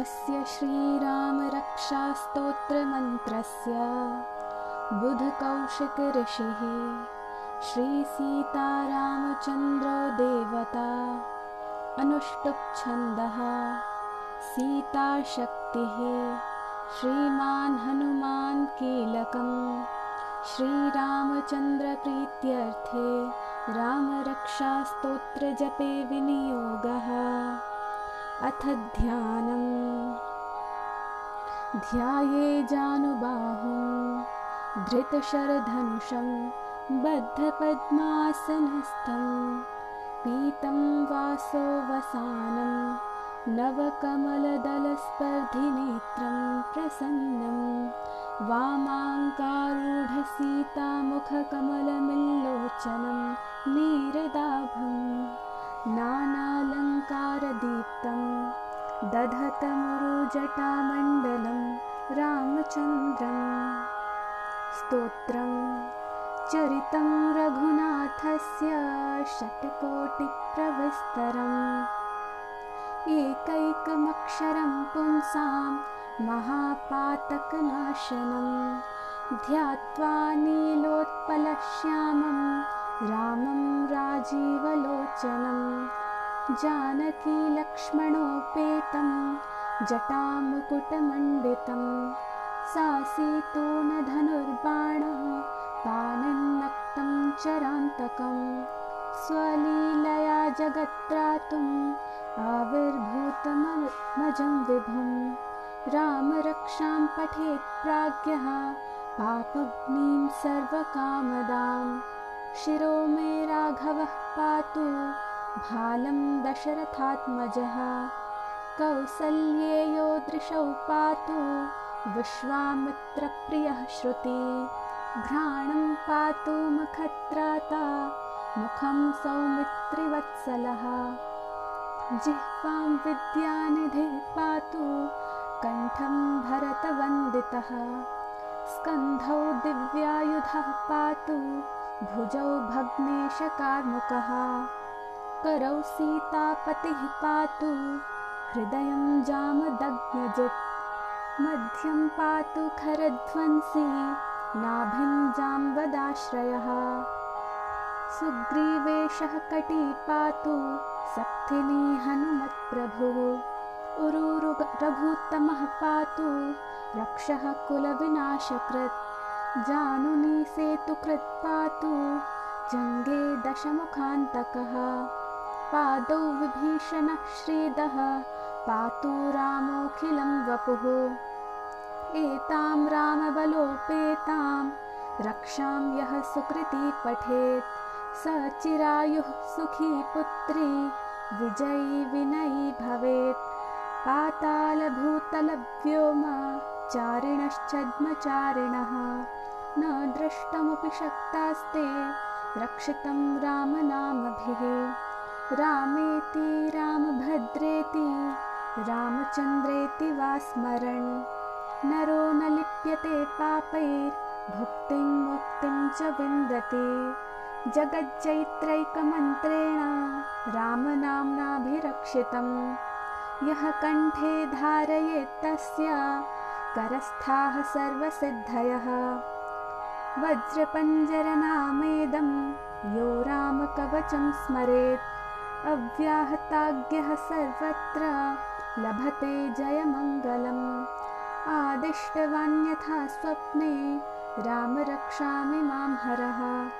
अस्य श्रीरामरक्षास्तोत्रमन्त्रस्य बुधकौशिकऋषिः श्रीसीतारामचन्द्रो देवता अनुष्टुप्छन्दः सीताशक्तिः श्रीमान् हनुमान् कीलकम् श्रीरामचन्द्रप्रीत्यर्थे रामरक्षास्तोत्रजपे विनियोगः। अथ ध्यानम्। ध्याये जानुबाहुं धृतशरधनुषं बद्धपद्मासनस्थं पीतं वासोवसानं नवकमलदलस्पर्धिनेत्रं प्रसन्नं वामाङ्कारूढसीतामुखकमलमिल्लोचनं नीरदाभम् नानालङ्कारदीप्तं दधतमुरुजटामण्डलं रामचन्द्रम्। स्तोत्रं चरितं रघुनाथस्य शतकोटिप्रविस्तरम् एकैकमक्षरं पुंसां महापातकनाशनं ध्यात्वा नीलोत्पलश्यामम् रामं राजीवलोचनं जानकीलक्ष्मणोपेतं जटामुकुटमण्डितं सासीतूणधनुर्बाणः पाणिन्नक्तं चरान्तकं स्वलीलया जगत्त्रातुम् आविर्भूतमजं विभुं रामरक्षां पठेत् प्राज्ञः पापग्नीं सर्वकामदाम् शिरो मे राघवः पातु भालं दशरथात्मजः। कौसल्येयो दृशौ पातु विश्वामित्रप्रियः श्रुति। घ्राणं पातु मुखत्राता मुखं सौमित्रिवत्सलः। जिह्वां विद्यानिधिः पातु कण्ठं भरतवन्दितः। स्कन्धौ दिव्यायुधः पातु भुजौ भग्नेशकार्मुकः। करौ सीतापतिः पातु हृदयं जामदग्नजित्। मध्यं पातु खरध्वंसी नाभिं जाम्बदाश्रयः। सुग्रीवेशः कटी पातु सप्थिनी हनुमत्प्रभुः उरुरु रघुत्तमः पातु रक्षः कुलविनाशकृत्। जानुनी सेतुकृत् पातु जङ्गे दशमुखान्तकः। पादौ विभीषणः श्रीदः पातु रामोऽखिलं वपुः। एतां रामबलोपेतां रक्षां यः सुकृती पठेत् स चिरायुः सुखी पुत्री विजयी विनयी भवेत् पातालभूतलव्योम चारिणश्चद्मचारिणः। न द्रष्टुमपि शक्तास्ते रक्षितं रामनामभिः। रामेति रामभद्रेति रामचन्द्रेति वा स्मरन्। नरो न लिप्यते पापैर्भुक्तिं मुक्तिं च विन्दते। जगज्जैत्रैकमन्त्रेण रामनाम्नाभिरक्षितं यः कण्ठे धारयेत्तस्य करस्थाः सर्वसिद्धयः। वज्रपञ्जरनामेदं यो रामकवचं स्मरेत्। अव्याहताज्ञः सर्वत्र लभते जयमङ्गलम्। आदिष्टवान्यथा स्वप्ने राम रक्षामि मां हरः।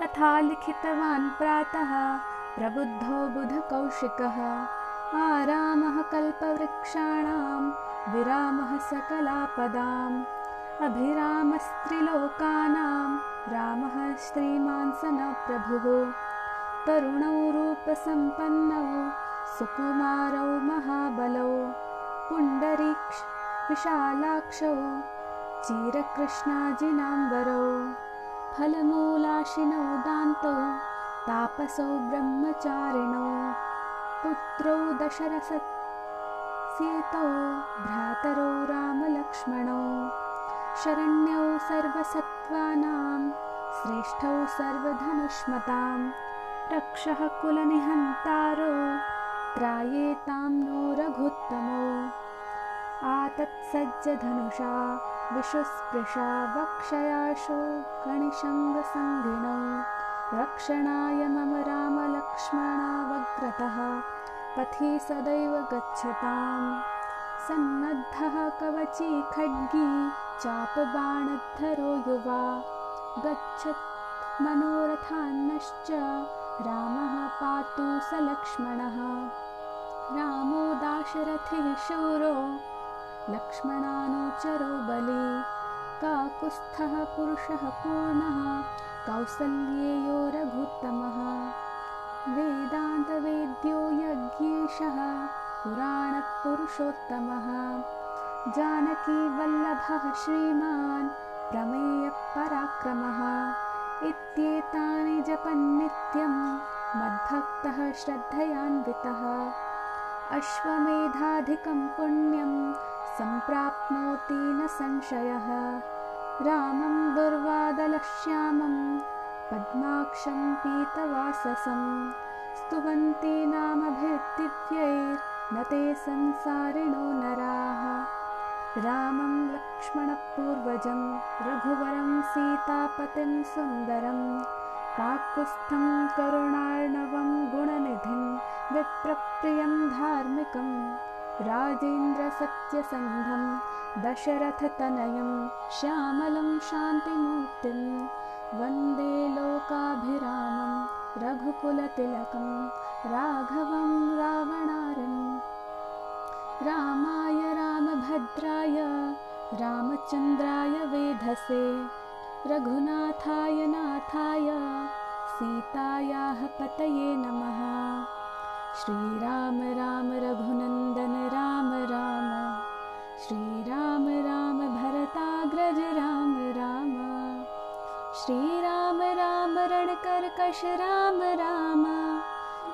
तथा लिखितवान् प्रातः प्रबुद्धो बुधकौशिकः आरामः कल्पवृक्षाणां विरामः सकलापदाम् अभिरामस्त्रिलोकानां रामः श्रीमान् स न प्रभुः तरुणौ रूपसम्पन्नौ सुकुमारौ महाबलौ पुण्डरीक्ष विशालाक्षौ चीरकृष्णाजिनाम्बरौ फलमूलाशिनौ दान्तौ तापसौ ब्रह्मचारिणौ पुत्रौ दशरथसीतौ भ्रातरौ रामलक्ष्मणौ। शरण्यौ सर्वसत्त्वानां श्रेष्ठौ सर्वधनुष्मतां। रक्षः कुलनिहन्तारो त्रायेतां नो रघुत्तमो आतत्सज्जधनुषा विशुस्पृशा वक्षयाशो गणिशङ्गसङ्गिणौ रक्षणाय मम रामलक्ष्मणावग्रतः पथि सदैव गच्छताम्। सन्नद्धः कवची खड्गी चापबाणद्धरो युवा। गच्छत् मनोरथान्नश्च रामः पातु स लक्ष्मणः रामो दाशरथिः शूरो लक्ष्मणानुचरो बली। काकुत्स्थः पुरुषः पूर्णः कौसल्येयो रघुत्तमः वेदान्तवेद्यो यज्ञेशः पुराणपुरुषोत्तमः। जानकीवल्लभः श्रीमान् प्रमेयपराक्रमः। इत्येतानि जपन्नित्यं मद्भक्तः श्रद्धयान्वितः। अश्वमेधाधिकं पुण्यं सम्प्राप्नोति न संशयः। रामं दुर्वादलश्यामं पद्माक्षं पीतवाससं स्तुवन्ति नामभिर्दिव्यैर्न ते संसारिणो नराः। रामं लक्ष्मणपूर्वजं रघुवरं सीतापतिं सुन्दरं काकुत्स्थं करुणार्णवं गुणनिधिं विप्रप्रियं धार्मिकं राजेन्द्रसत्यसन्धं दशरथतनयं श्यामलं शान्तिमूर्तिं वन्दे लोकाभिरामं रघुकुलतिलकं राघवं रावणारिम् रामाय रामभद्राय रामचन्द्राय वेधसे रघुनाथाय नाथाय सीतायाः पतये नमः। श्रीराम राम रघुनन्दन राम राम श्रीराम राम भरताग्रज राम राम श्रीराम राम रणकर्कश राम राम।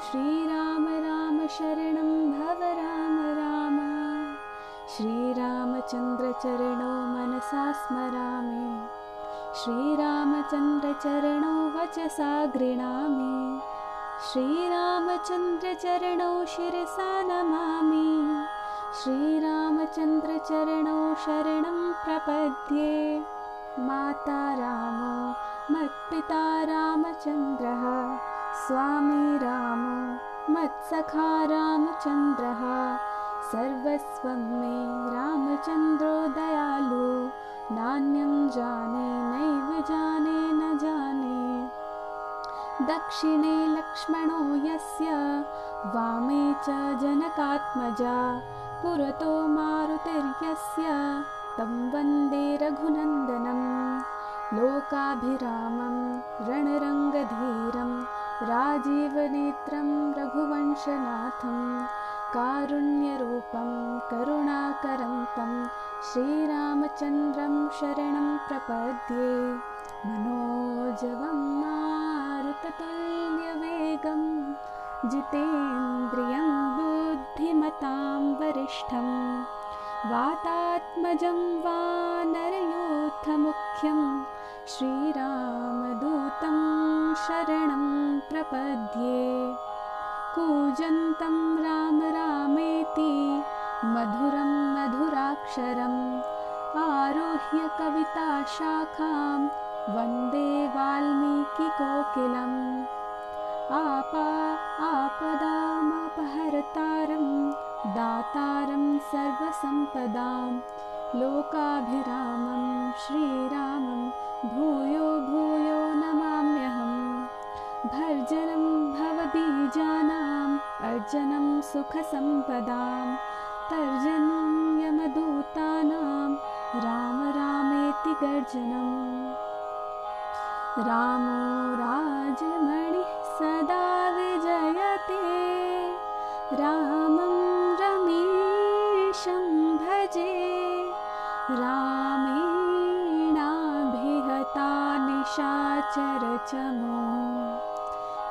श्रीराम राम शरणं भव राम राम। श्रीरामचन्द्रचरणो मनसा स्मरामि। श्रीरामचन्द्रचरणो वचसा गृणामि। श्रीरामचन्द्रचरणौ शिरसा नमामि। श्रीरामचन्द्रचरणौ शरणं प्रपद्ये माता रामो मत्पिता रामचन्द्रः स्वामी रामो मत्सखा रामचन्द्रः सर्वस्वं मे रामचन्द्रो दयालु नान्यं जाने नैव जाने न जाने। दक्षिणे लक्ष्मणो यस्य वामे च जनकात्मजा पुरतो मारुतिर्यस्य तं वन्दे रघुनन्दनं लोकाभिरामं रणरङ्गधीरं राजीवनेत्रं रघुवंशनाथं कारुण्यरूपं करुणाकरन्तं श्रीरामचन्द्रं शरणं प्रपद्ये। मनोजवं मारुततुल्यवेगं जितेन्द्रियं बुद्धिमतां वरिष्ठं वातात्मजं वानरयोथमुख्यं श्रीरामदूतं शरणं प्रपद्ये। कूजन्तं राम रामेति मधुरं मधुराक्षरम् आरुह्य कविताशाखां वन्दे वाल्मीकिकोकिलम् आपा आपदामपहर्तारं दातारं सर्वसम्पदां लोकाभिरामं श्रीरामं भूयो भूयो नमाम्यहम्। भर्जनं भवबीजानाम् अर्जनं सुखसम्पदां तर्जनं यमदूतानां राम रामेति गर्जनम्। रामो राजमणिः सदा विजयते रामं रमेशं भजे रामेणाभिहता निशाचरचमो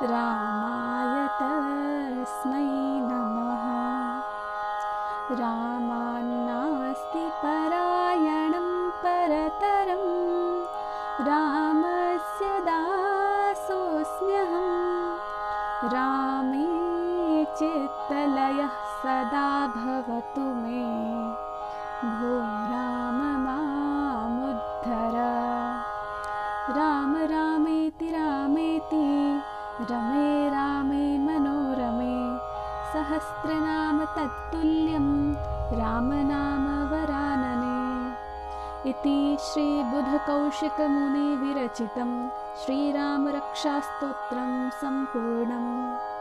रामाय तस्मै नमः। रामान्नास्ति परायणं परतरं। रामस्य दासोऽस्म्यहं। रामे चित्तलयः सदा भवतु मे। भो राम मामुद्धर। राम रामेति रामेति रमे रामे मनोरमे। सहस्रनाम तत्तुल्यं रामनाम वरानने। इति श्रीबुधकौशिकमुनिविरचितं श्रीरामरक्षास्तोत्रं सम्पूर्णम्